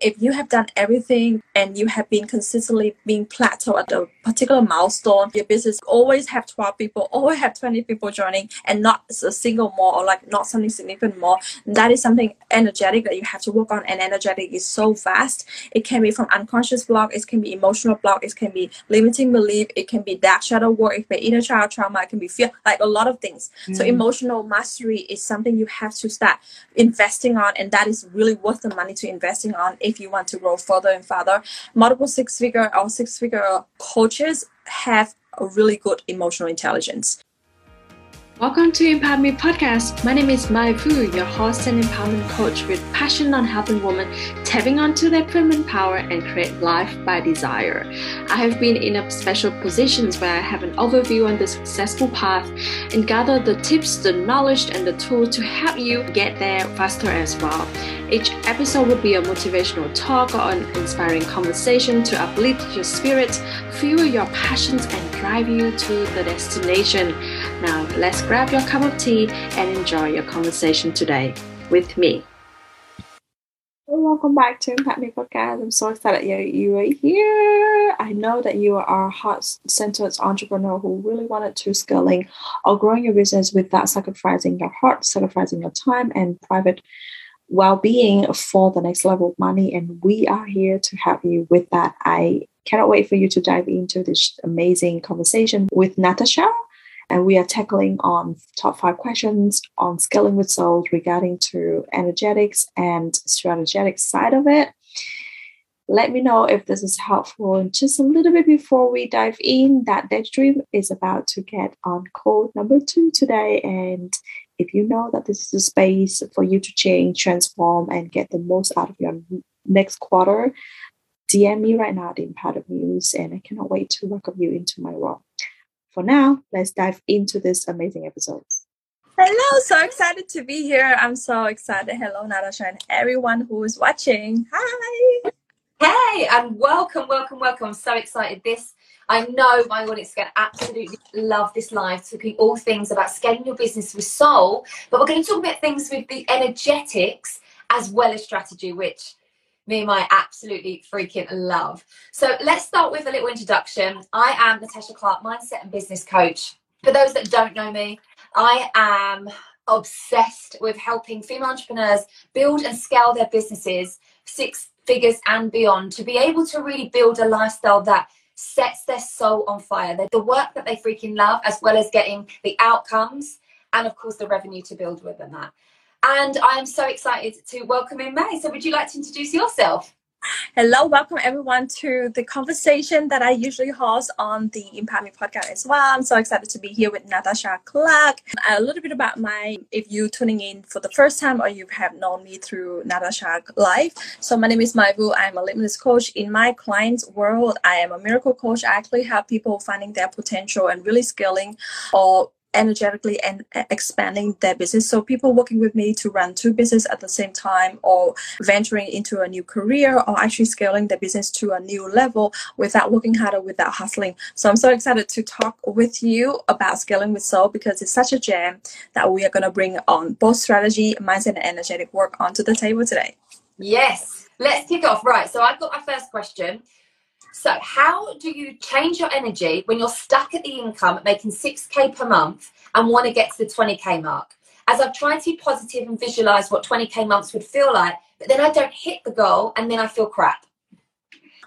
if you have done everything and you have been consistently being plateau at a particular milestone, your business always have 12 people, always have 20 people joining and not a single more or like not something significant more, that is something energetic that you have to work on. And energetic is so vast. It can be from unconscious block, it can be emotional block, it can be limiting belief, it can be dark shadow work, it can be inner child trauma, it can be fear, like a lot of things. Mm. So emotional mastery is something you have to start investing on and that is really worth the money to investing on if you want to grow further and further. Multiple six figure or six figure coaches have a really good emotional intelligence. Welcome to Empower Me podcast. My name is Mai Fu, your host and empowerment coach with passion on helping women tapping onto their feminine power and create life by desire. I have been in a special positions where I have an overview on the successful path and gather the tips, the knowledge, and the tools to help you get there faster as well. Each episode will be a motivational talk or an inspiring conversation to uplift your spirit, fuel your passions, and drive you to the destination. Now, let's grab your cup of tea and enjoy your conversation today with me. Welcome back to Impact Me Podcast. I'm so excited you, you are here. I know that you are a heart-centered entrepreneur who really wanted to scaling or growing your business without sacrificing your heart, sacrificing your time and private well-being for the next level of money. And we are here to help you with that. I cannot wait for you to dive into this amazing conversation with Natasha and we are tackling on top five questions on scaling with soul regarding to energetics and strategic side of it. Let me know if this is helpful. And just a little bit before we dive in that daydream is about to get on code number two today. And if you know that this is a space for you to change transform and get the most out of your next quarter dm me right now at Empower Muse and i cannot wait to welcome you into my world for now, let's dive into this amazing episode. Hello, so excited to be here. I'm so excited. Hello, Natasha, and everyone who is watching. Hi. Hey, and welcome, welcome, welcome. I'm so excited. This, I know my audience is going to absolutely love this live, talking all things about scaling your business with soul, but we're going to talk about things with the energetics as well as strategy, which me and my absolutely freaking love. So let's start with a little introduction. I am Natasha Clark, mindset and business coach. For those that don't know me, I am obsessed with helping female entrepreneurs build and scale their businesses six figures and beyond to be able to really build a lifestyle that sets their soul on fire. The work that they freaking love, as well as getting the outcomes and, of course, the revenue to build with them that. And I am so excited to welcome in May. So, would you like to introduce yourself? Hello, welcome everyone to the conversation that I usually host on the Empower Me podcast as well. I'm so excited to be here with Natasha Clark. A little bit about my, if you tuning in for the first time or you have known me through Natasha Live. So my name is Maivu. I'm a limitless coach. In my client's world, I am a miracle coach. I actually help people finding their potential and really scaling or energetically and uh, expanding their business. So people working with me to run two business at the same time or venturing into a new career or actually scaling their business to a new level without working harder, without hustling. So I'm so excited to talk with you about scaling with soul because it's such a jam that we are going to bring on both strategy, mindset, and energetic work onto the table today. Yes. Let's kick off. Right. So I've got my first question. So, how do you change your energy when you're stuck at the income making 6K per month and want to get to the 20K mark? As I've tried to be positive and visualize what 20K months would feel like, but then I don't hit the goal and then I feel crap.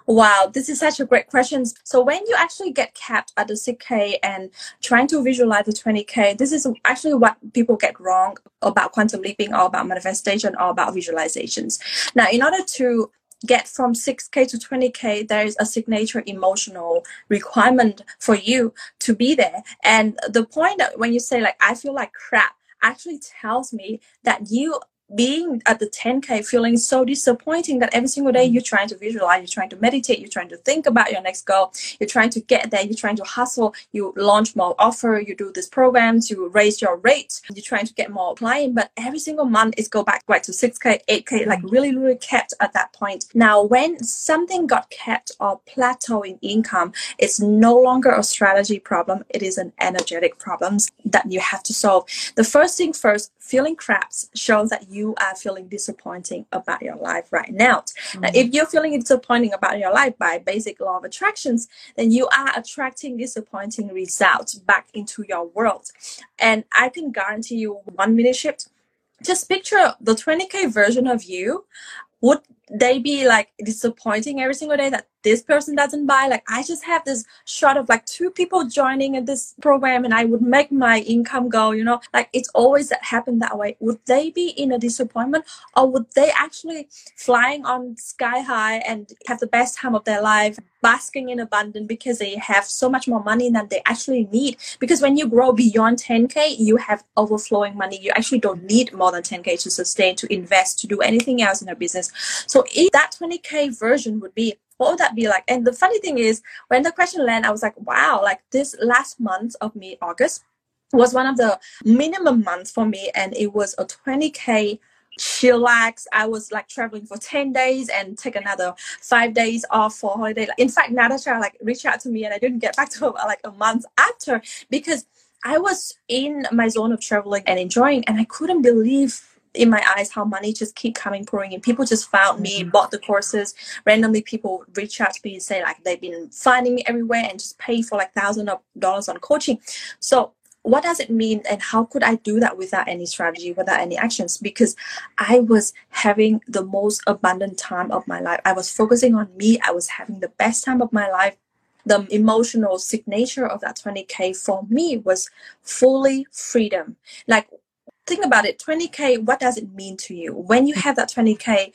Wow, this is such a great question. So when you actually get capped at the 6K and trying to visualize the 20K, this is actually what people get wrong about quantum leaping or about manifestation or about visualizations. Now, in order to get from 6k to 20k there is a signature emotional requirement for you to be there. And the point that when you say like i feel like crap actually tells me that you being at the 10k feeling so disappointing that every single day you're trying to visualize you're trying to meditate you're trying to think about your next goal you're trying to get there you're trying to hustle you launch more offer you do these programs you raise your rate you're trying to get more client but every single month is go back right to 6k 8k like really really kept at that point. Now when something got kept or plateau in income it's no longer a strategy problem it is an energetic problem that you have to solve. The first thing first feeling craps shows that you you are feeling disappointing about your life right now. Mm-hmm. now if you're feeling disappointing about your life by basic law of attractions then you are attracting disappointing results back into your world and i can guarantee you one minute shift just picture the 20k version of you would they be like disappointing every single day that this person doesn't buy. Like i just have this shot of like two people joining in this program and i would make my income go you know? Like it's always that happen that way. Would they be in a disappointment or would they actually flying on sky high and have the best time of their life basking in abundance because they have so much more money than they actually need? Because when you grow beyond 10k you have overflowing money. You actually don't need more than 10k to sustain to invest to do anything else in a business. So if that 20k version would be what would that be like? And the funny thing is, when the question landed, I was like, wow, like this last month of me, August, was one of the minimum months for me, and it was a 20k chillax. I was like traveling for 10 days and take another five days off for holiday. In fact, Natasha like reached out to me and I didn't get back to her like a month after because I was in my zone of traveling and enjoying and I couldn't believe in my eyes how money just keep coming pouring in. People just found me mm-hmm. bought the courses. Randomly people reach out to me and say like they've been finding me everywhere and just pay for like thousands of dollars on coaching. So what does it mean and how could i do that without any strategy without any actions? Because i was having the most abundant time of my life. I was focusing on me. I was having the best time of my life. The emotional signature of that 20k for me was fully freedom. Like think about it 20k what does it mean to you? When you have that 20k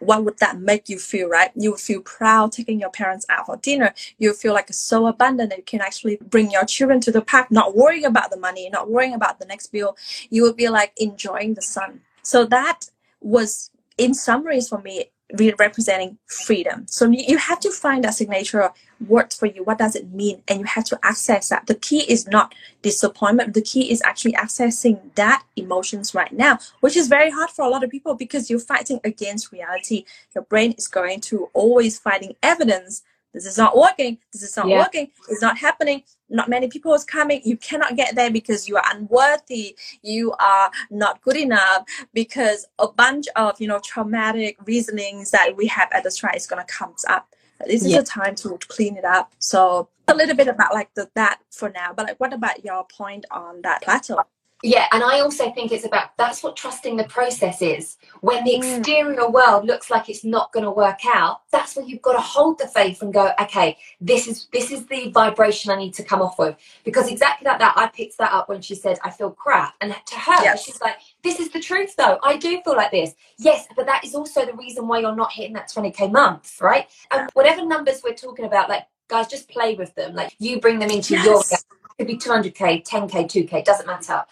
what would that make you feel right? You would feel proud taking your parents out for dinner. You feel like so abundant that you can actually bring your children to the park not worrying about the money not worrying about the next bill. You would be like enjoying the sun. So that was in summaries for me representing freedom. So you have to find that signature word for you. What does it mean? And you have to access that. The key is not disappointment. The key is actually accessing that emotions right now, which is very hard for a lot of people because you're fighting against reality. Your brain is going to always fighting evidence this is not working. This is not yeah. working. It's not happening. Not many people is coming. You cannot get there because you are unworthy. You are not good enough because a bunch of you know traumatic reasonings that we have at the start is going to come up. This is yeah. a time to clean it up. So a little bit about like the, that for now. But like what about your point on that plateau yeah, and I also think it's about that's what trusting the process is. When the mm. exterior world looks like it's not going to work out, that's where you've got to hold the faith and go, okay, this is this is the vibration I need to come off with. Because exactly like that, I picked that up when she said I feel crap, and to her, yes. she's like, this is the truth though. I do feel like this. Yes, but that is also the reason why you're not hitting that 20k month, right? And whatever numbers we're talking about, like guys, just play with them. Like you bring them into yes. your could be 200k, 10k, 2k, doesn't matter.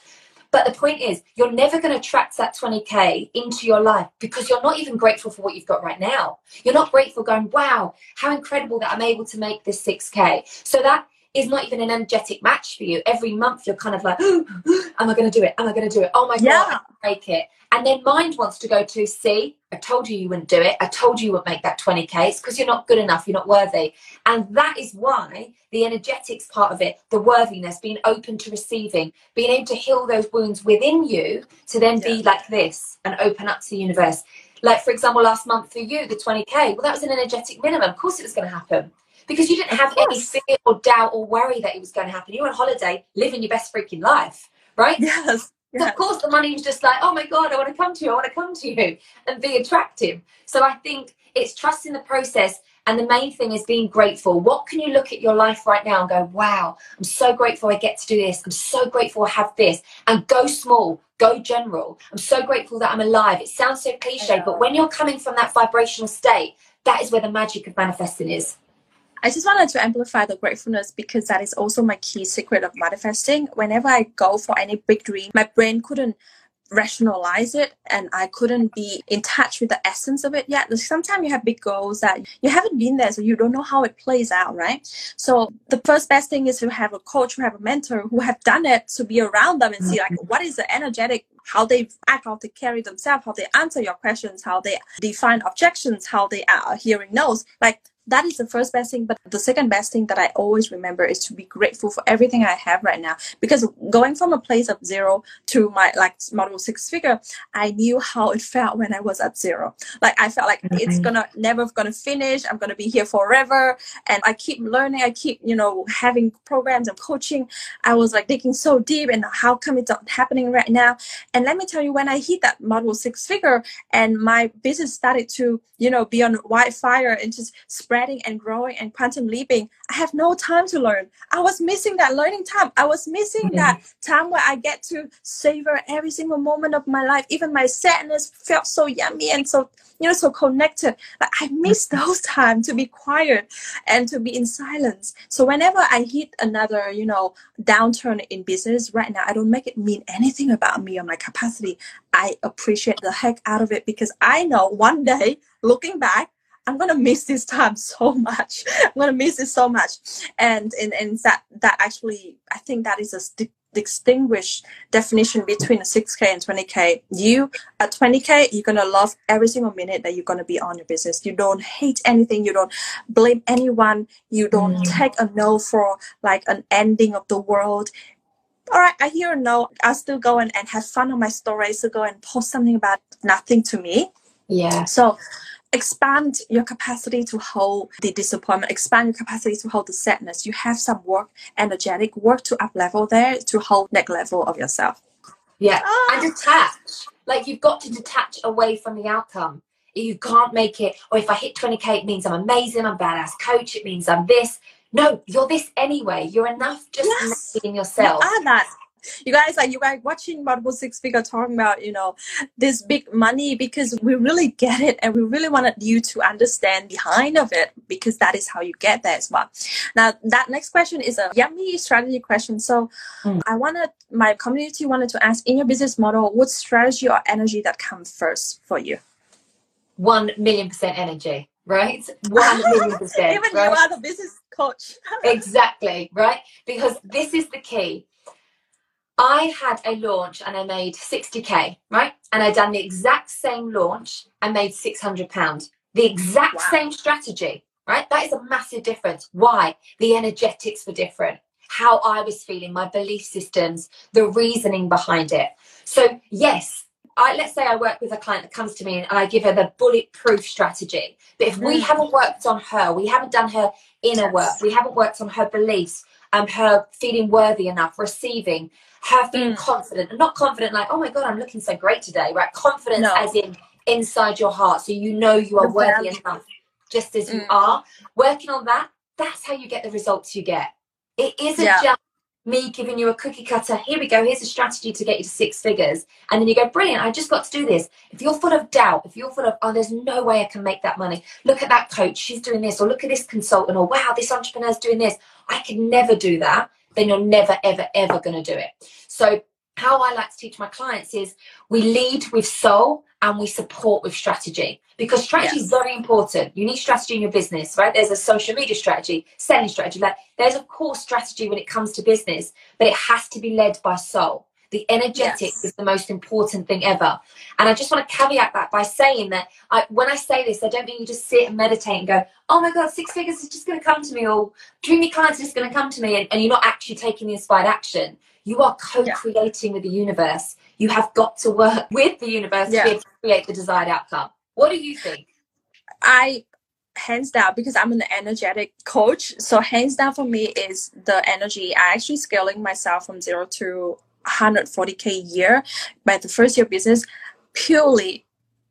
But the point is, you're never going to attract that 20k into your life because you're not even grateful for what you've got right now. You're not grateful, going, "Wow, how incredible that I'm able to make this 6k." So that is not even an energetic match for you. Every month, you're kind of like, "Am I going to do it? Am I going to do it? Oh my yeah. god, I make it!" And then mind wants to go to, "See, I told you you wouldn't do it. I told you you wouldn't make that 20K. It's because you're not good enough. You're not worthy. And that is why the energetics part of it, the worthiness, being open to receiving, being able to heal those wounds within you to then yeah. be like this and open up to the universe. Like, for example, last month for you, the 20K, well, that was an energetic minimum. Of course, it was going to happen because you didn't have any fear or doubt or worry that it was going to happen. You were on holiday, living your best freaking life, right? Yes. Of course, the money is just like, oh my God, I want to come to you, I want to come to you and be attractive. So I think it's trusting the process. And the main thing is being grateful. What can you look at your life right now and go, wow, I'm so grateful I get to do this. I'm so grateful I have this. And go small, go general. I'm so grateful that I'm alive. It sounds so cliche, but when you're coming from that vibrational state, that is where the magic of manifesting is. I just wanted to amplify the gratefulness because that is also my key secret of manifesting. Whenever I go for any big dream, my brain couldn't rationalize it and I couldn't be in touch with the essence of it yet. Sometimes you have big goals that you haven't been there, so you don't know how it plays out, right? So the first best thing is to have a coach, who have a mentor who have done it to be around them and see like what is the energetic how they act, how they carry themselves, how they answer your questions, how they define objections, how they are hearing no's. Like that is the first best thing. But the second best thing that I always remember is to be grateful for everything I have right now. Because going from a place of zero to my like model six figure, I knew how it felt when I was at zero. Like I felt like mm-hmm. it's gonna never gonna finish. I'm gonna be here forever. And I keep learning. I keep, you know, having programs and coaching. I was like digging so deep and how come it's not happening right now? And let me tell you, when I hit that model six figure and my business started to, you know, be on wildfire and just spreading and growing and quantum leaping, I have no time to learn. I was missing that learning time. I was missing mm-hmm. that time where I get to savor every single moment of my life. Even my sadness felt so yummy and so you know so connected like i miss mm-hmm. those times to be quiet and to be in silence so whenever i hit another you know downturn in business right now i don't make it mean anything about me or my capacity i appreciate the heck out of it because i know one day looking back I'm gonna miss this time so much. I'm gonna miss it so much, and and and that that actually I think that is a st- distinguish definition between a 6k and 20k you at 20k you're gonna love every single minute that you're gonna be on your business you don't hate anything you don't blame anyone you don't mm. take a no for like an ending of the world all right, I hear a no. I'll still go and, and have fun on my stories, to go and post something about nothing to me. Yeah. So expand your capacity to hold the disappointment, expand your capacity to hold the sadness. You have some work, energetic work to up level there to hold next level of yourself. Yeah. Oh. And detach. Like you've got to detach away from the outcome. You can't make it, or if I hit 20k, it means I'm amazing, I'm badass coach, it means I'm this. No, you're this anyway. You're enough just yes. being yourself. You are that you guys like you guys watching multiple six figure talking about you know this big money because we really get it and we really wanted you to understand behind of it because that is how you get there as well now that next question is a yummy strategy question so mm. i wanted my community wanted to ask in your business model what strategy or energy that comes first for you one million percent energy right? One million percent. Even right? you are the business coach. exactly, right? Because this is the key. I had a launch and I made 60k, right? And I done the exact same launch and made 600 pounds. The exact wow. same strategy, right? That is a massive difference. Why? The energetics were different. How I was feeling, my belief systems, the reasoning behind it. So yes, I, let's say I work with a client that comes to me and I give her the bulletproof strategy. But if we mm. haven't worked on her, we haven't done her inner work, we haven't worked on her beliefs, um, her feeling worthy enough, receiving, her feeling mm. confident, and not confident like, oh my god, I'm looking so great today, right? Confidence no. as in inside your heart, so you know you are worthy enough, just as you mm. are. Working on that, that's how you get the results you get. It isn't yeah. just me giving you a cookie cutter. Here we go. Here's a strategy to get you to six figures. And then you go, brilliant. I just got to do this. If you're full of doubt, if you're full of, oh, there's no way I can make that money. Look at that coach. She's doing this. Or look at this consultant. Or wow, this entrepreneur's doing this. I can never do that then you're never, ever, ever going to do it. So, how I like to teach my clients is we lead with soul and we support with strategy because strategy yes. is very important. You need strategy in your business, right? There's a social media strategy, selling strategy. Like there's of course strategy when it comes to business, but it has to be led by soul. The energetics yes. is the most important thing ever. And I just want to caveat that by saying that I, when I say this, I don't mean you just sit and meditate and go, oh my God, six figures is just going to come to me, or dreamy clients are just going to come to me, and, and, you're not actually taking the inspired action. You are co creating yeah. with the universe. You have got to work with the universe yeah. to create the desired outcome. What do you think? I hands down because i'm an energetic coach so hands down for me is the energy i actually scaling myself from zero to 140k a year by the first year business purely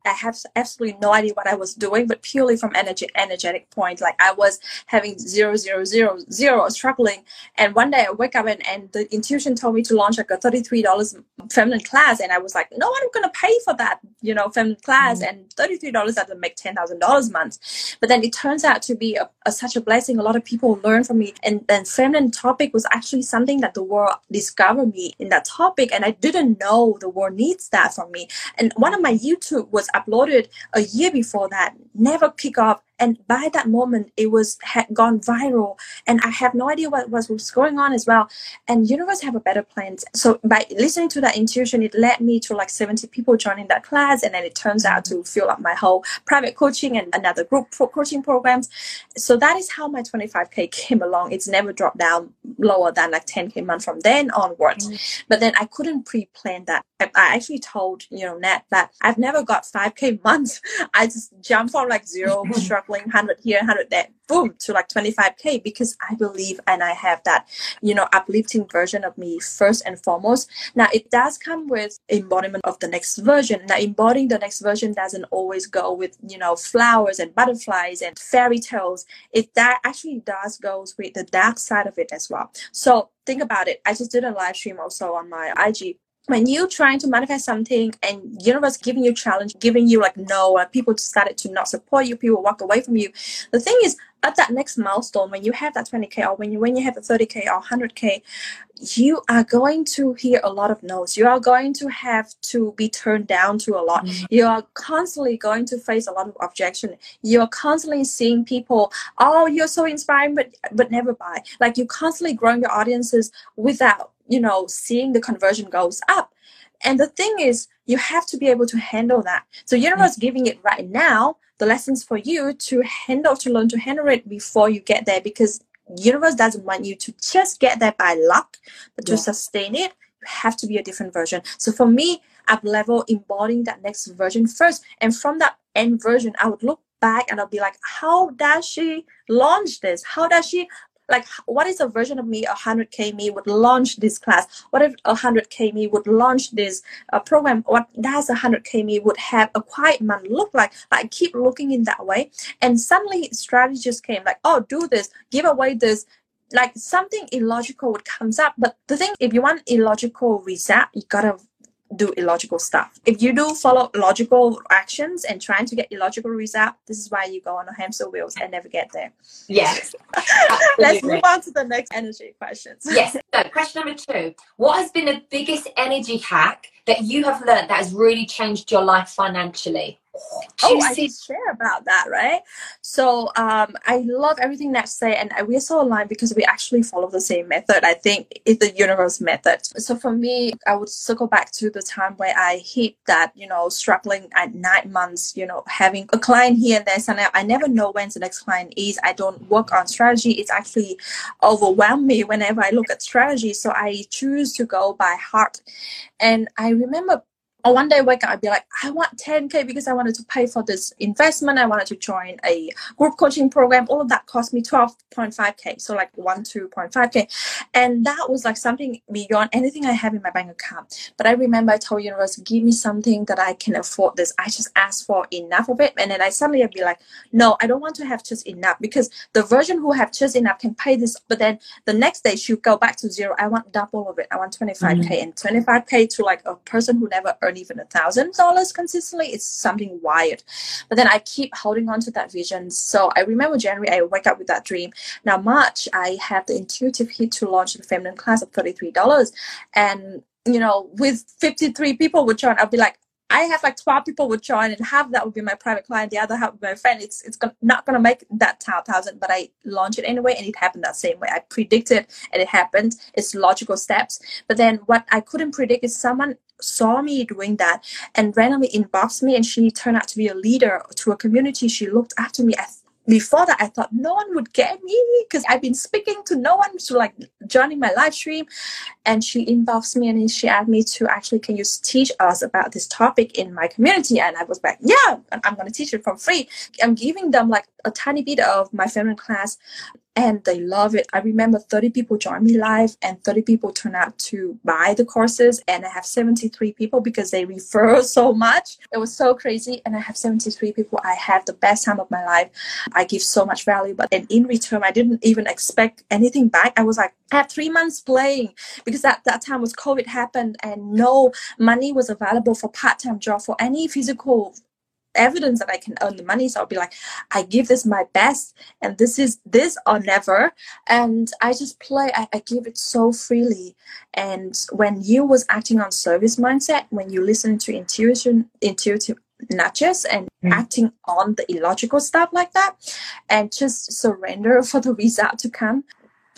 I have absolutely no idea what I was doing, but purely from energy energetic point, like I was having zero zero zero zero struggling. And one day I wake up and, and the intuition told me to launch like a thirty three dollars feminine class, and I was like, no, I'm gonna pay for that, you know, feminine class, mm-hmm. and thirty three dollars doesn't make ten thousand dollars a month. But then it turns out to be a, a, such a blessing. A lot of people learn from me, and then feminine topic was actually something that the world discovered me in that topic, and I didn't know the world needs that from me. And one of my YouTube was uploaded a year before that, never kick off, and by that moment it was had gone viral. And i have no idea what was, was going on as well. And universe have a better plan so by listening to that intuition it led me to like 70 people joining that class. And then it turns out to fill up my whole private coaching and another group for coaching programs. So that is how my 25k came along. It's never dropped down lower than like 10k a month from then onwards. Mm. but then i couldn't pre-plan that. I, I actually told you know Nat that I've never got 5k months. I just jump from like zero, struggling 100 here, 100 there, boom, to like 25k because I believe and I have that, you know, uplifting version of me first and foremost. Now it does come with embodiment of the next version. Now embodying the next version doesn't always go with, you know, flowers and butterflies and fairy tales. It that actually does goes with the dark side of it as well. So think about it. I just did a live stream also on my IG when you're trying to manifest something and universe giving you challenge giving you like no uh, people started to not support you people walk away from you the thing is at that next milestone when you have that 20k or when you when you have a 30k or 100k you are going to hear a lot of no's. You are going to have to be turned down to a lot. Mm-hmm. you are constantly going to face a lot of objection. You're constantly seeing people oh you're so inspiring but but never buy. Like you're constantly growing your audiences without you know seeing the conversion goes up. And the thing is you have to be able to handle that. So universe mm-hmm. giving it right now the lessons for you to handle to learn to handle it before you get there because universe doesn't want you to just get there by luck but to sustain it you have to be a different version. So for me up level embodying that next version first. And from that end version i would look back and I'll be like, how does she launch this? How does she like what is a version of me 100k me would launch this class? What if 100k me would launch this uh, program? What does 100k me would have a quiet month look like? Like keep looking in that way. And suddenly strategy just came like oh do this give away this. Like something illogical would comes up. But the thing if you want illogical result you gotta do illogical stuff. If you do follow logical actions and trying to get illogical result, this is why you go on a hamster wheels and never get there. Yes. Let's move on to the next energy questions. Yes. So question number two. What has been the biggest energy hack that you have learned that has really changed your life financially? Oh, I can share about that, right? So um, I love everything that say, and we're so aligned because we actually follow the same method. I think it's the universe method. So for me, I would circle back to the time where I hit that, you know, struggling at nine months, you know, having a client here and there. So I never know when the next client is. I don't work on strategy. It's actually overwhelmed me whenever I look at strategy. So I choose to go by heart. And I remember one day wake up I'd be like, I want 10k because I wanted to pay for this investment. I wanted to join a group coaching program. All of that cost me 12.5k. So like one, 2.5k. And that was like something beyond anything I have in my bank account. But I remember I told universe, give me something that I can afford this. I just asked for enough of it. And then I suddenly I'd be like, no, I don't want to have just enough because the version who have just enough can pay this. But then the next day she'll go back to zero. I want double of it. I want 25k mm-hmm. and 25k to like a person who never earned even a thousand dollars consistently, it's something wired. But then I keep holding on to that vision. So I remember January, I wake up with that dream. Now March, I have the intuitive hit to launch the feminine class of $33. And you know, with 53 people would join, I'll be like, I have like 12 people would join and half that would be my private client, the other half would be my friend. It's it's not going to make that thousand, but I launch it anyway and it happened that same way. I predicted and it happened. It's logical steps. But then what I couldn't predict is someone saw me doing that and randomly inboxed me and she turned out to be a leader to a community. She looked after me. I before that, I thought no one would get me because I've been speaking to no one to like joining my live stream. And she involves me and she asked me to actually, can you teach us about this topic in my community? And I was like, yeah, I'm going to teach it for free. I'm giving them like a tiny bit of my feminine class and they love it. I remember 30 people joined me live and 30 people turned out to buy the courses and I have 73 people because they refer so much. It was so crazy and I have 73 people. I have the best time of my life. I give so much value but and in return I didn't even expect anything back. I was like I had three months playing because at that time was COVID happened and no money was available for part-time job for any physical evidence that I can earn the money. So I'll be like, I give this my best, and this is this or never. And I just play. I, I give it so freely. And when you was acting on service mindset, when you listen to intuition, intuitive nudges and mm. acting on the illogical stuff like that and just surrender for the result to come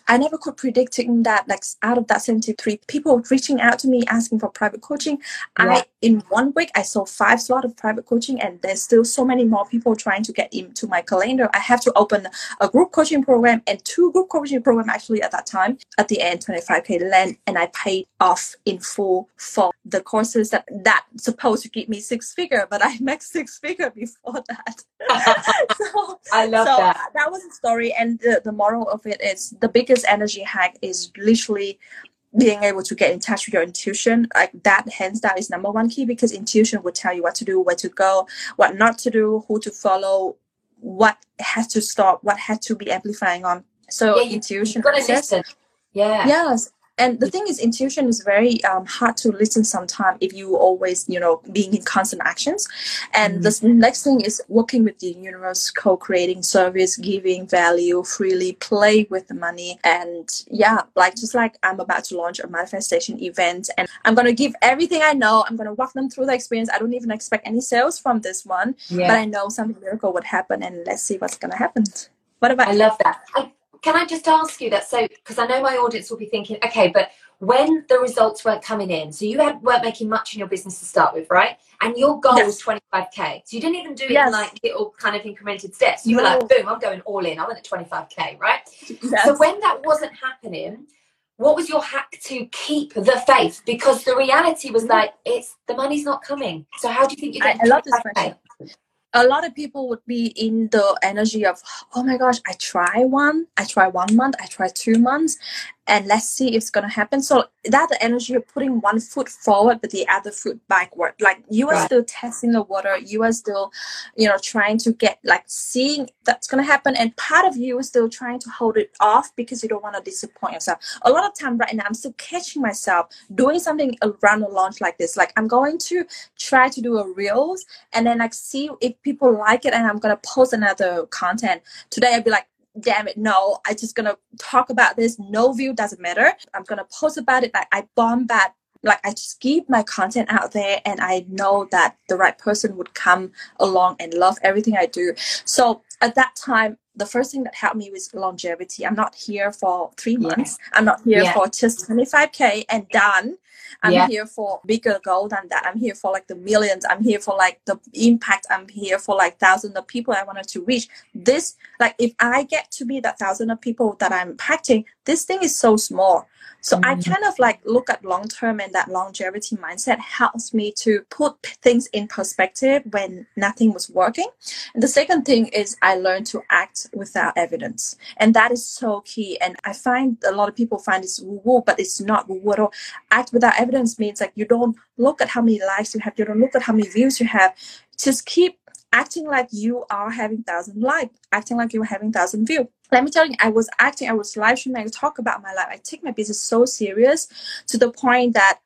I never could predicting that like out of that 73 people reaching out to me asking for private coaching. Yeah. I in one week I saw five slot of private coaching and there's still so many more people trying to get into my calendar. I have to open a group coaching program and two group coaching program actually at that time. At the end 25k land and I paid off in full for the courses that that supposed to give me six figure, but I make six figure before that. so, I love so that. That was the story and the, the moral of it is the biggest biggest energy hack is literally being able to get in touch with your intuition. Like that hands down is number one key because intuition will tell you what to do where to go what not to do who to follow what has to stop what has to be amplifying on. So yeah, intuition yeah. Yes and the thing is intuition is very um, hard to listen sometimes if you always you know being in constant actions. And mm-hmm. the next thing is working with the universe co-creating service giving value freely play with the money. And yeah like just like i'm about to launch a manifestation event and i'm going to give everything i know. I'm going to walk them through the experience. I don't even expect any sales from this one yeah. but i know something miracle would happen and let's see what's going to happen. What about i love that. I- can I just ask you that? So, because I know my audience will be thinking, okay, but when the results weren't coming in, so you had, weren't making much in your business to start with, right? And your goal yes. was 25k. So you didn't even do it yes. in like little kind of incremented steps. You no. were like, boom, I'm going all in. I went at 25k, right? Yes. So when that wasn't happening, what was your hack to keep the faith? Because the reality was mm-hmm. like, it's the money's not coming. So how do you think you get? I, I love this question a lot of people would be in the energy of oh my gosh i try one i try one month i try two months and let's see if it's going to happen. So that the energy of putting one foot forward but the other foot backward. Like you are right. still testing the water. You are still, you know, trying to get like seeing that's going to happen. And part of you is still trying to hold it off because you don't want to disappoint yourself. A lot of time right now, I'm still catching myself doing something around a launch like this. Like I'm going to try to do a reels and then like see if people like it and I'm going to post another content. Today I'd be like, damn it, no, I'm just gonna talk about this. No view doesn't matter. I'm gonna post about it. Like I bomb that. like I just keep my content out there and I know that the right person would come along and love everything I do. So at that time, the first thing that helped me was longevity. I'm not here for three months. Yeah. I'm not here yeah. for just 25k and done. I'm yeah. here for bigger goal than that. I'm here for like the millions. I'm here for like the impact. I'm here for like thousands of people I wanted to reach. This, like, if I get to be that thousand of people that I'm impacting, this thing is so small. So mm-hmm. I kind of like look at long term and that longevity mindset helps me to put things in perspective when nothing was working. And the second thing is I learned to act without evidence. And that is so key. And I find a lot of people find this woo woo, but it's not woo woo at all. Act without evidence means like you don't look at how many likes you have, you don't look at how many views you have. Just keep acting like you are having thousand likes, acting like you're having thousand view. Let me tell you, I was acting, I was live streaming, I talk about my life. I take my business so serious to the point that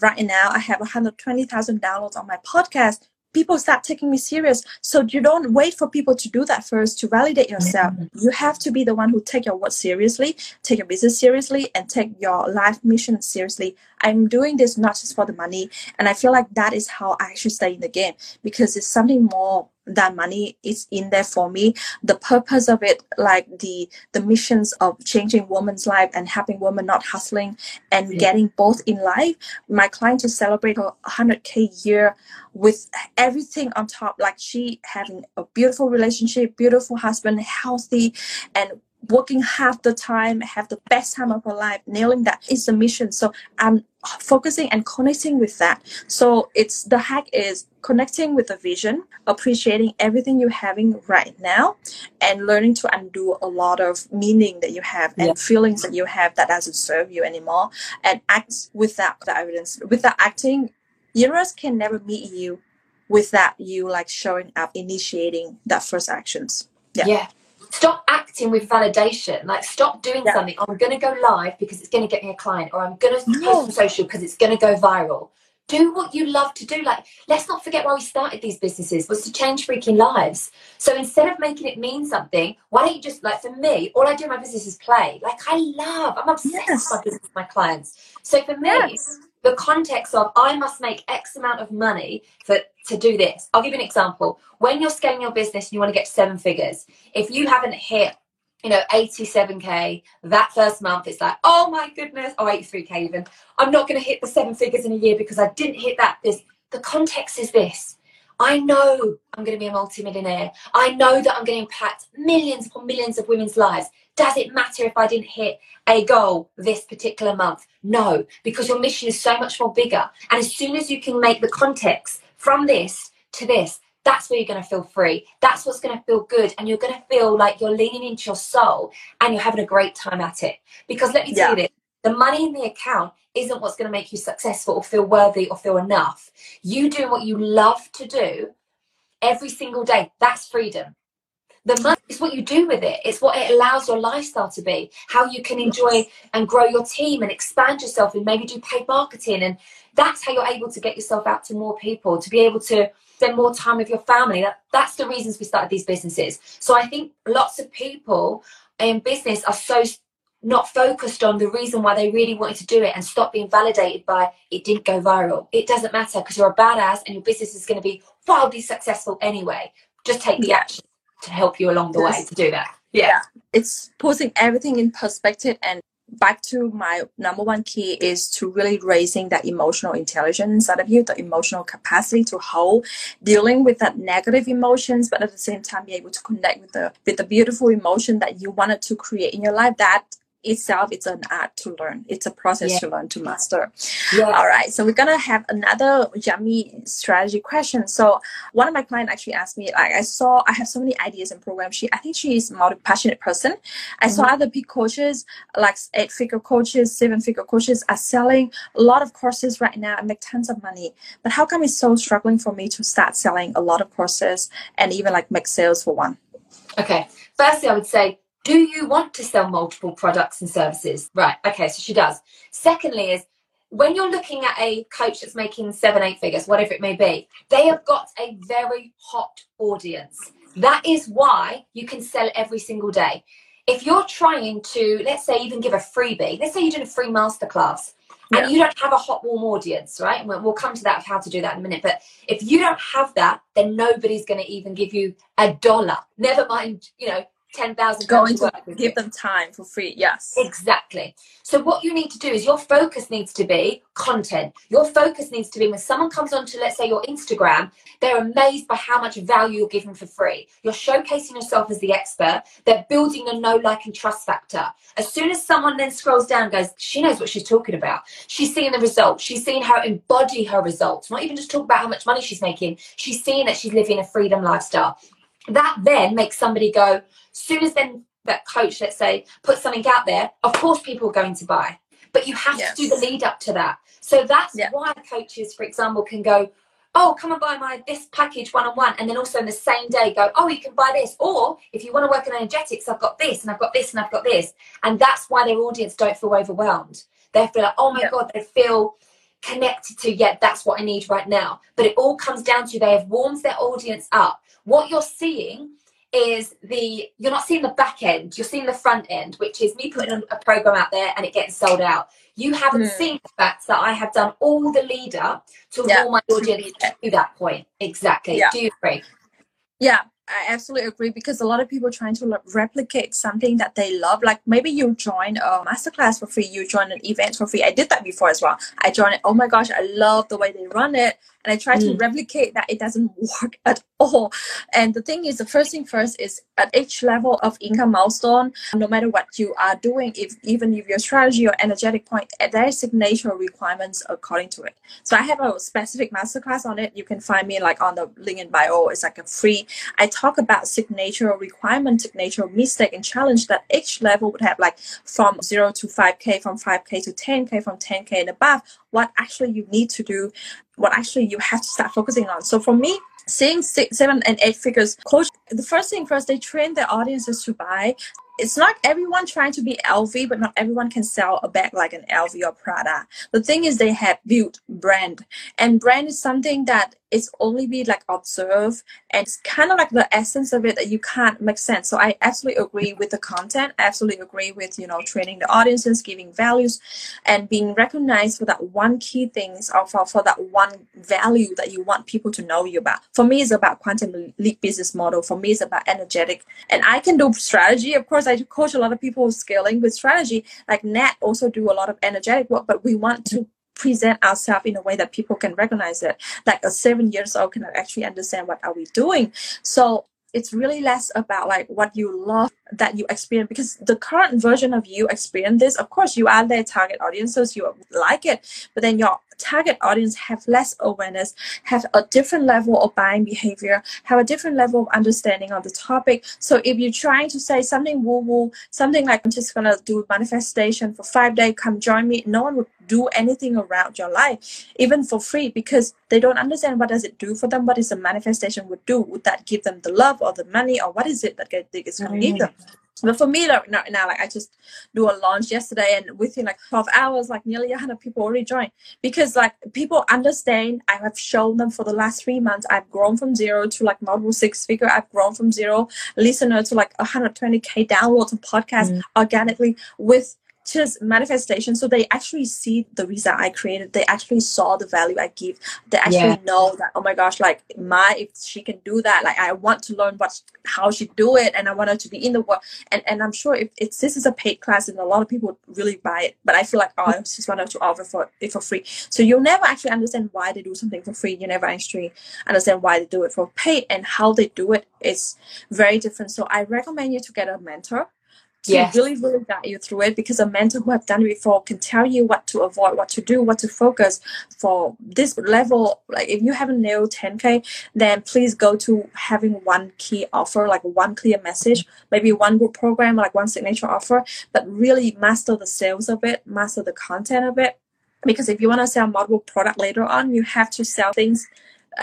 right now I have 120,000 downloads on my podcast people start taking me serious. So you don't wait for people to do that first to validate yourself. You have to be the one who take your work seriously, take your business seriously, and take your life mission seriously. I'm doing this not just for the money, and I feel like that is how I actually stay in the game because it's something more that money is in there for me. The purpose of it like the the missions of changing women's life and helping women not hustling and yeah. getting both in life. My client to celebrate her 100k year with everything on top. Like she having a beautiful relationship beautiful husband healthy and working half the time, have the best time of her life, nailing that is the mission. So I'm focusing and connecting with that. So it's the hack is connecting with the vision, appreciating everything you're having right now, and learning to undo a lot of meaning that you have and yeah. feelings that you have that doesn't serve you anymore, and act without the evidence. Without acting, universe can never meet you without you like showing up, initiating that first actions. Yeah. yeah stop acting with validation. Like, stop doing yeah. something. I'm going to go live because it's going to get me a client, or I'm going to no. post on social because it's going to go viral. Do what you love to do. Like, let's not forget why we started these businesses was to change freaking lives. So instead of making it mean something, why don't you just like for me, all I do in my business is play. Like I love, I'm obsessed yes. with my business, my clients. So for me, yes the context of I must make X amount of money for to do this. I'll give you an example. When you're scaling your business and you want to get seven figures, if you haven't hit you know 87k that first month it's like oh my goodness oh 83k even i'm not going to hit the seven figures in a year because i didn't hit that this the context is this I know I'm going to be a multimillionaire. I know that I'm going to impact millions upon millions of women's lives. Does it matter if I didn't hit a goal this particular month? No, because your mission is so much more bigger. And as soon as you can make the context from this to this, that's where you're going to feel free. That's what's going to feel good. And you're going to feel like you're leaning into your soul and you're having a great time at it. Because let me tell yeah. you this the money in the account isn't what's going to make you successful or feel worthy or feel enough. You doing what you love to do every single day, that's freedom. The money is what you do with it. It's what it allows your lifestyle to be. How you can enjoy and grow your team and expand yourself and maybe do paid marketing. And that's how you're able to get yourself out to more people, to be able to spend more time with your family. That, that's the reasons we started these businesses. So I think lots of people in business are so not focused on the reason why they really wanted to do it and stop being validated by it didn't go viral. It doesn't matter because you're a badass and your business is going to be wildly successful anyway. Just take the action to help you along the way to do that. Yeah. yeah. It's putting everything in perspective and back to my number one key is to really raising that emotional intelligence inside of you, the emotional capacity to hold dealing with that negative emotions, but at the same time be able to connect with the with the beautiful emotion that you wanted to create in your life. That itself it's an art to learn. It's a process yeah. to learn to master. Yeah. all right so we're gonna have another yummy strategy question. So one of my clients actually asked me like i saw i have so many ideas and programs. She i think she is multi passionate person. I mm-hmm. saw other big coaches like eight figure coaches seven figure coaches are selling a lot of courses right now and make tons of money. But how come it's so struggling for me to start selling a lot of courses and even like make sales for one? Okay. Firstly i would say do you want to sell multiple products and services? Right. Okay. So she does. Secondly, is when you're looking at a coach that's making seven, eight figures, whatever it may be, they have got a very hot audience. That is why you can sell every single day. If you're trying to, let's say, even give a freebie, let's say you're doing a free masterclass and you don't have a hot, warm audience, right? And we'll come to that of how to do that in a minute. But if you don't have that, then nobody's going to even give you a dollar. Never mind, you know, 10,000 going to give them time for free. Yes. Exactly. So what you need to do is your focus needs to be content. Your focus needs to be when someone comes onto let's say your Instagram, they're amazed by how much value you're giving for free. You're showcasing yourself as the expert. They're building a know like and trust factor. As soon as someone then scrolls down goes, she knows what she's talking about. She's seeing the results. She's seeing her embody her results. Not even just talk about how much money she's making. She's seeing that she's living a freedom lifestyle. That then makes somebody go, soon as then that coach, let's say, put something out there, of course people are going to buy. But you have yes. to do the lead up to that. So that's yeah. why coaches, for example, can go, oh, come and buy my this package one on one, and then also in the same day go, oh, you can buy this. Or if you want to work on energetics, I've got this, and I've got this, and I've got this. And that's why their audience don't feel overwhelmed. They feel like, oh my yeah. God, they feel connected to, yeah, that's what I need right now. But it all comes down to they have warmed their audience up. What you're seeing is the you're not seeing the back end you're seeing the front end which is me putting a program out there and it gets sold out you haven't mm. seen the fact that i have done all the lead up to yeah. my audience to that point exactly yeah. do you agree yeah I absolutely agree because a lot of people are trying to replicate something that they love. Like maybe you join a masterclass for free, you join an event for free. I did that before as well. I joined it. Oh my gosh, I love the way they run it and I try mm. to replicate that it doesn't work at all. And the thing is, the first thing first is at each level of income milestone, no matter what you are doing, if even if your strategy or energetic point, eh, there is signature requirements according to it. So I have a specific masterclass on it. You can find me like on the link in bio. It's like a free. I talk about signature requirement, signature mistake, and challenge that each level would have like from zero to 5K, from 5K to 10K, from 10K and above, what actually you need to do what actually you have to start focusing on. So for me, seeing six, seven, and eight figures coach, the first thing first, they train their audiences to buy. It's not everyone trying to be LV, but not everyone can sell a bag like an LV or Prada. The thing is, they have built brand, and brand is something that it's only be like observe and it's kind of like the essence of it that you can't make sense so i absolutely agree with the content absolutely agree with you know training the audiences giving values and being recognized for that one key things or for, for that one value that you want people to know you about for me it's about quantum leap business model. For me it's about energetic. And i can do strategy of course. I coach a lot of people scaling with strategy. Like nat also do a lot of energetic work but we want to present ourselves in a way that people can recognize it. Like a seven years old can actually understand what are we doing? So it's really less about like what you love that you experience because the current version of you experience this of course you are their target audiences you like it but then your target audience have less awareness have a different level of buying behavior have a different level of understanding of the topic. So if you're trying to say something woo woo something like i'm just gonna do manifestation for five days come join me no one would do anything around your life even for free because they don't understand what does it do for them what is a manifestation would do. Would that give them the love or the money or what is it that is going to give mm. them but for me, like, now, like I just do a launch yesterday, and within like 12 hours, like nearly 100 people already joined because like people understand. I have shown them for the last three months. I've grown from zero to like multiple six figure. I've grown from zero listener to like 120k downloads of podcast mm. organically with just manifestation. So they actually see the result i created they actually saw the value i give. They actually yeah. know that oh my gosh like my if she can do that like i want to learn what how she do it and i want her to be in the world. And and i'm sure if it's this is a paid class and a lot of people really buy it. But i feel like oh i just wanted to offer for it for free. So you'll never actually understand why they do something for free. You never actually understand why they do it for paid and how they do it is very different. So i recommend you to get a mentor to yes. really, really guide you through it because a mentor who have done it before can tell you what to avoid, what to do, what to focus for this level. Like if you haven't nailed 10K, then please go to having one key offer, like one clear message, maybe one group program, like one signature offer, but really master the sales of it, master the content of it. Because if you want to sell multiple product later on, you have to sell things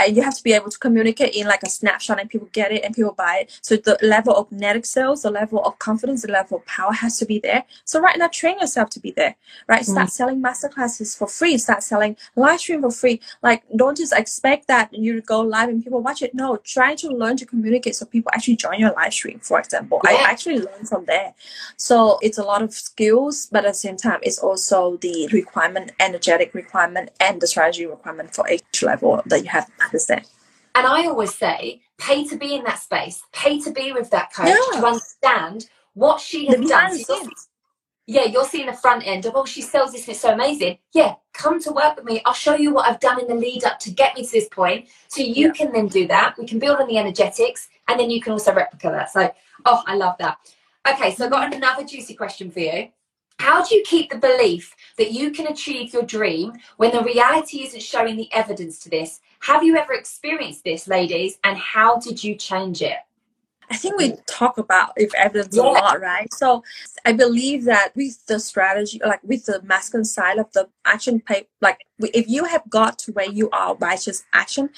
you have to be able to communicate in like a snapshot and people get it and people buy it. So the level of net sales the level of confidence the level of power has to be there. So right now train yourself to be there right? Start mm. selling masterclasses for free. Start selling live stream for free. Like don't just expect that you go live and people watch it. No try to learn to communicate so people actually join your live stream for example. Yeah. i actually learned from there. So it's a lot of skills but at the same time it's also the requirement energetic requirement and the strategy requirement for level that you have understand. And I always say, pay to be in that space, pay to be with that coach yeah. to understand what she has the done. So yeah, you're seeing the front end of, oh, she sells this and it's so amazing. Yeah, come to work with me. I'll show you what I've done in the lead up to get me to this point. So you yeah. can then do that. We can build on the energetics and then you can also replicate that. So, oh, I love that. Okay, so I've got another juicy question for you. How do you keep the belief that you can achieve your dream when the reality isn't showing the evidence to this? Have you ever experienced this, ladies? And how did you change it? I think we talk about if evidence yeah. a lot, right? So I believe that with the strategy, like with the masculine side of the action like if you have got to where you are by just action,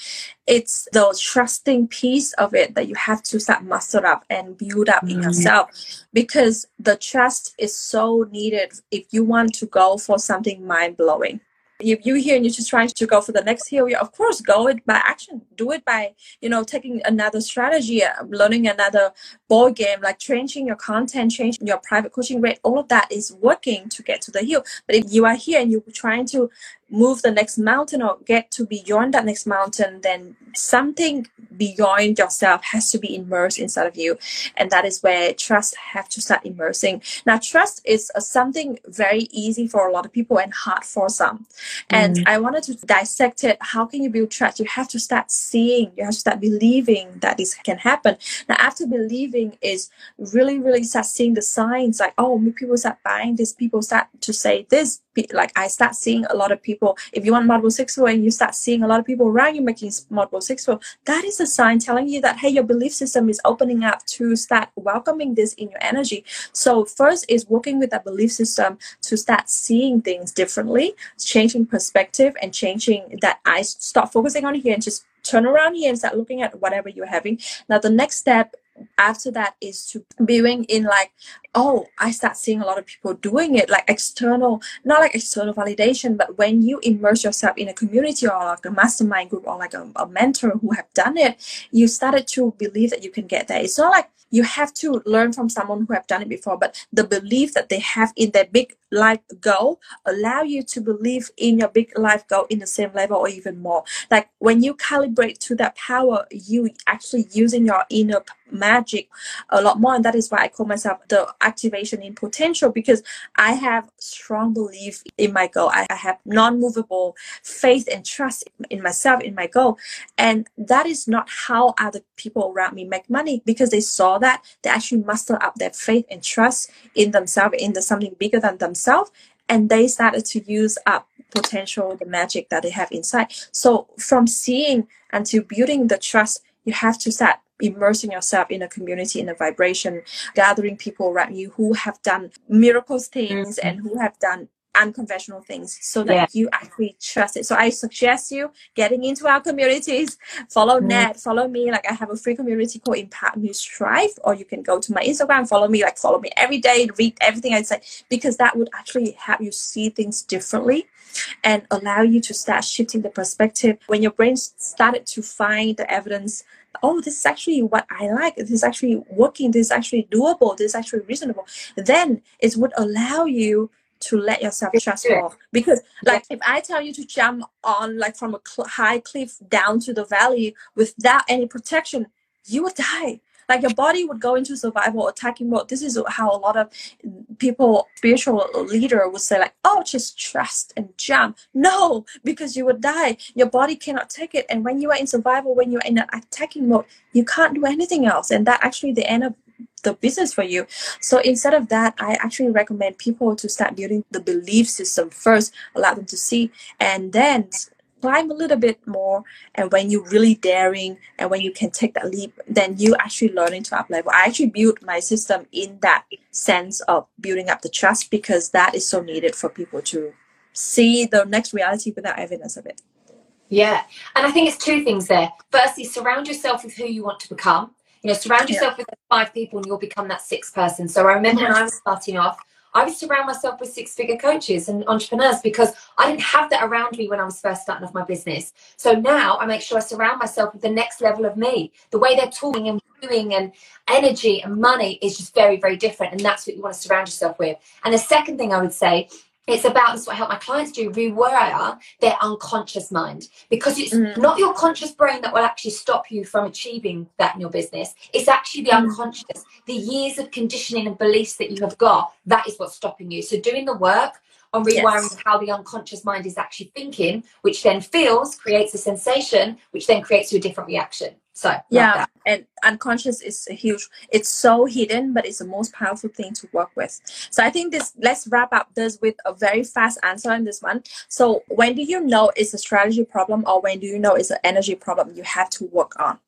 it's the trusting piece of it that you have to start muster up and build up mm-hmm. in yourself because the trust is so needed if you want to go for something mind blowing if you here and you're just trying to go for the next hill, of course, go it by action. Do it by, you know, taking another strategy, uh, learning another ball game, like changing your content, changing your private coaching rate. All of that is working to get to the hill. But if you are here and you're trying to move the next mountain or get to beyond that next mountain, then something beyond yourself has to be immersed inside of you. And that is where trust have to start immersing. Now, trust is a, something very easy for a lot of people and hard for some. And mm-hmm. I wanted to dissect it. How can you build trust? You have to start seeing, you have to start believing that this can happen. Now, after believing is really, really start seeing the signs like, oh, people start buying this, people start to say this, like I start seeing a lot of people. If you want six four and you start seeing a lot of people around you making six four, that is a sign telling you that hey, your belief system is opening up to start welcoming this in your energy. So first is working with that belief system to start seeing things differently, changing perspective and changing that I stop focusing on here and just turn around here and start looking at whatever you're having. Now, the next step after that is to viewing in like oh i start seeing a lot of people doing it like external not like external validation but when you immerse yourself in a community or like a mastermind group or like a, a mentor who have done it you started to believe that you can get there. It's not like you have to learn from someone who have done it before but the belief that they have in their big life goal allow you to believe in your big life goal in the same level or even more. Like when you calibrate to that power you actually using your inner magic a lot more and that is why i call myself the activation in potential because i have strong belief in my goal. I, have non-movable faith and trust in myself in my goal. And that is not how other people around me make money because they saw that they actually muster up their faith and trust in themselves in the something bigger than themselves and they started to use up potential the magic that they have inside. So from seeing and to building the trust you have to start immersing yourself in a community in a vibration gathering people around you who have done miracles things mm-hmm. and who have done unconventional things so that yeah. you actually trust it. So I suggest you getting into our communities, follow mm. Nat, follow me. Like I have a free community called Impact Me Strive, or you can go to my Instagram, follow me, like follow me every day, read everything I say, because that would actually help you see things differently and allow you to start shifting the perspective. When your brain started to find the evidence oh, this is actually what I like. This is actually working. This is actually doable. This is actually reasonable. Then it would allow you to let yourself trust more. Because, like, if I tell you to jump on, like, from a cl- high cliff down to the valley without any protection, you would die like your body would go into survival attacking mode. This is how a lot of people spiritual leader would say like oh just trust and jump. No because you would die. Your body cannot take it. And when you are in survival when you're in an attacking mode you can't do anything else. And that actually the end of the business for you. So instead of that, I actually recommend people to start building the belief system first, allow them to see, and then climb a little bit more and when you're really daring and when you can take that leap then you actually learn into up level i actually built my system in that sense of building up the trust because that is so needed for people to see the next reality without evidence of it yeah and i think it's two things there firstly surround yourself with who you want to become you know surround yourself yeah. with five people and you'll become that sixth person so i remember yes. when i was starting off I would surround myself with six figure coaches and entrepreneurs because I didn't have that around me when I was first starting off my business. So now I make sure I surround myself with the next level of me. The way they're talking and doing and energy and money is just very, very different. And that's what you want to surround yourself with. And the second thing I would say it's about this is what I help my clients do rewire their unconscious mind because it's mm. not your conscious brain that will actually stop you from achieving that in your business it's actually the mm. unconscious the years of conditioning and beliefs that you have got that is what's stopping you so doing the work on rewiring yes. how the unconscious mind is actually thinking which then feels creates a sensation which then creates you a different reaction so yeah, and unconscious is a huge. It's so hidden, but it's the most powerful thing to work with. So I think this. Let's wrap up this with a very fast answer on this one. So when do you know it's a strategy problem, or when do you know it's an energy problem you have to work on?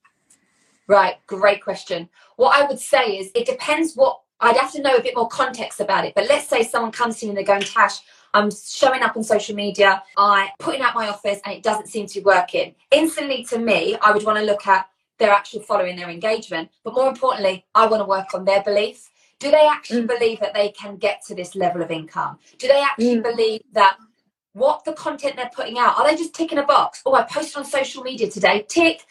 Right, great question. What I would say is it depends what I'd have to know a bit more context about it. But let's say someone comes to me and they're going, Tash, I'm showing up on social media, I putting out my office and it doesn't seem to be working. Instantly to me, I would want to look at they're actually following their engagement. But more importantly, I want to work on their belief. Do they actually mm. believe that they can get to this level of income? Do they actually mm. believe that what the content they're putting out, are they just ticking a box? Oh, I posted on social media today, tick.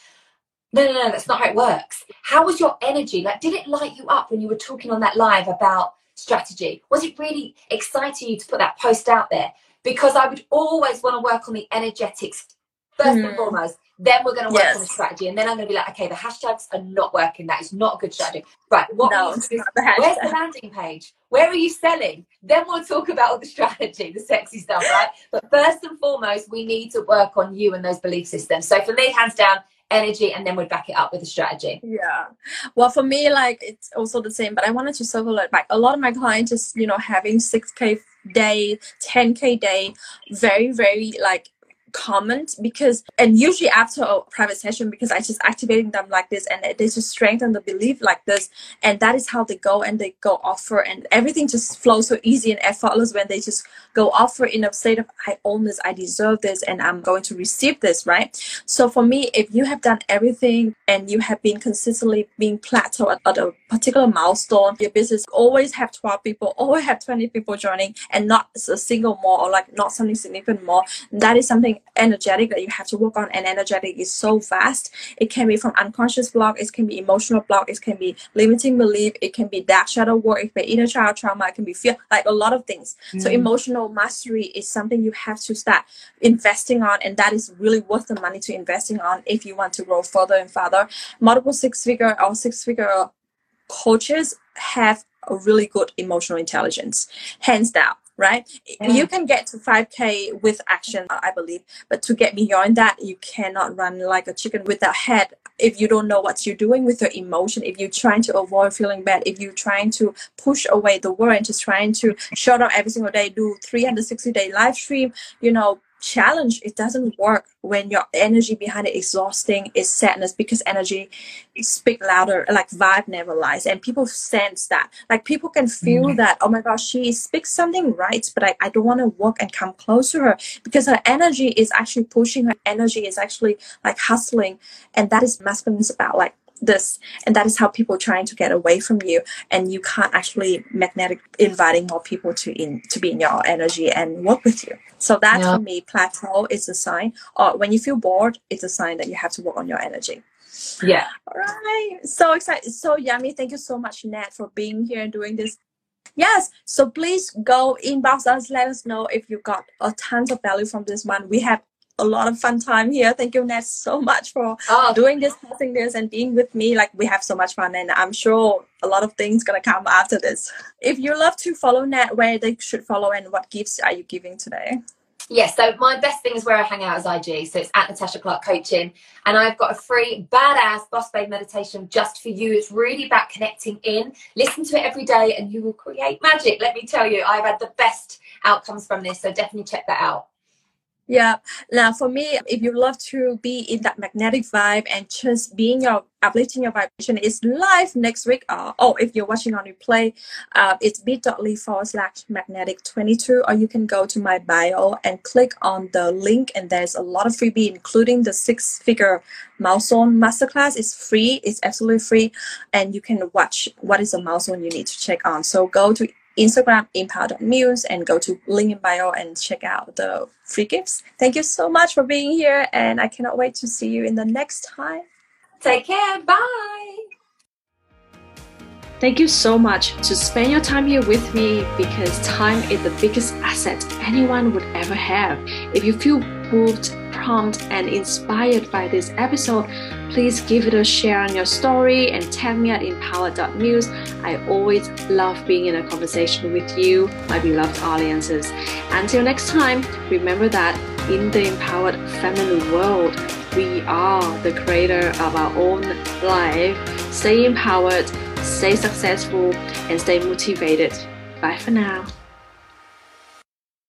No, no, no, that's not how it works. How was your energy? Like, did it light you up when you were talking on that live about strategy? Was it really exciting you to put that post out there? Because I would always want to work on the energetics first mm. and foremost. Then we're going to work yes. on the strategy, and then I'm going to be like, okay, the hashtags are not working. That is not a good strategy. Right? What no, is, the where's the landing page? Where are you selling? Then we'll talk about all the strategy, the sexy stuff, right? but first and foremost, we need to work on you and those belief systems. So for me, hands down, energy and then we'd back it up with a strategy yeah well for me like it's also the same but i wanted to circle it back a lot of my clients is you know having 6k day 10k day very very like comment because and usually after a private session because I just activating them like this and they just strengthen the belief like this and that is how they go and they go offer and everything just flows so easy and effortless when they just go offer in a state of I own this, I deserve this, and I'm going to receive this, right? So for me, if you have done everything and you have been consistently being plateau at, at a particular milestone, your business always have 12 people, always have 20 people joining and not a single more or like not something significant more, that is something energetic that you have to work on. And energetic is so vast. It can be from unconscious block, it can be emotional block, it can be limiting belief, it can be dark shadow work, it can be inner child trauma, it can be fear, like a lot of things. Mm. So emotional mastery is something you have to start investing on, and that is really worth the money to investing on if you want to grow further and further. Multiple six figure or six figure coaches have a really good emotional intelligence, hands down right? Yeah. You can get to 5K with action, I believe, but to get beyond that, you cannot run like a chicken with a head if you don't know what you're doing with your emotion, if you're trying to avoid feeling bad, if you're trying to push away the world and just trying to shut up every single day, do 360 day live stream, you know, challenge it doesn't work when your energy behind it exhausting is sadness because energy speak louder like vibe never lies. And people sense that. Like people can feel mm-hmm. that oh my gosh she speaks something right but I, I don't want to walk and come close to her. Because her energy is actually pushing her energy is actually like hustling. And that is masculine is about like this and that is how people trying to get away from you and you can't actually magnetic inviting more people to in to be in your energy and work with you so that yeah. for me plateau is a sign or when you feel bored it's a sign that you have to work on your energy yeah all right so excited so yummy thank you so much nat for being here and doing this Yes, so please go inbox us. Let us know if you got a tons of value from this one. We have a lot of fun time here. Thank you, Nat, so much for oh. doing this, posting this, and being with me. Like we have so much fun, and I'm sure a lot of things gonna come after this. If you love to follow Nat, where they should follow, and what gifts are you giving today? Yes, yeah, so my best thing is where I hang out as IG. So it's at Natasha Clark Coaching. And I've got a free badass boss babe meditation just for you. It's really about connecting in. Listen to it every day and you will create magic. Let me tell you, I've had the best outcomes from this. So definitely check that out. Yeah. Now, for me, if you love to be in that magnetic vibe and just being your uplifting your vibration is live next week. Uh, oh, if you're watching on replay, uh, it's bit.ly forward slash magnetic 22, or you can go to my bio and click on the link. And there's a lot of freebie, including the six figure milestone masterclass. It's free, it's absolutely free. And you can watch what is the milestone you need to check on. So go to Instagram empower.muse and go to link in bio and check out the free gifts. Thank you so much for being here and I cannot wait to see you in the next time. Take care. Bye. Thank you so much to spend your time here with me because time is the biggest asset anyone would ever have. If you feel moved, prompted, and inspired by this episode, please give it a share on your story and tag me at empowered.muse. I always love being in a conversation with you, my beloved audiences. Until next time, remember that in the empowered feminine world, we are the creator of our own life. Stay empowered, stay successful, and stay motivated. Bye for now.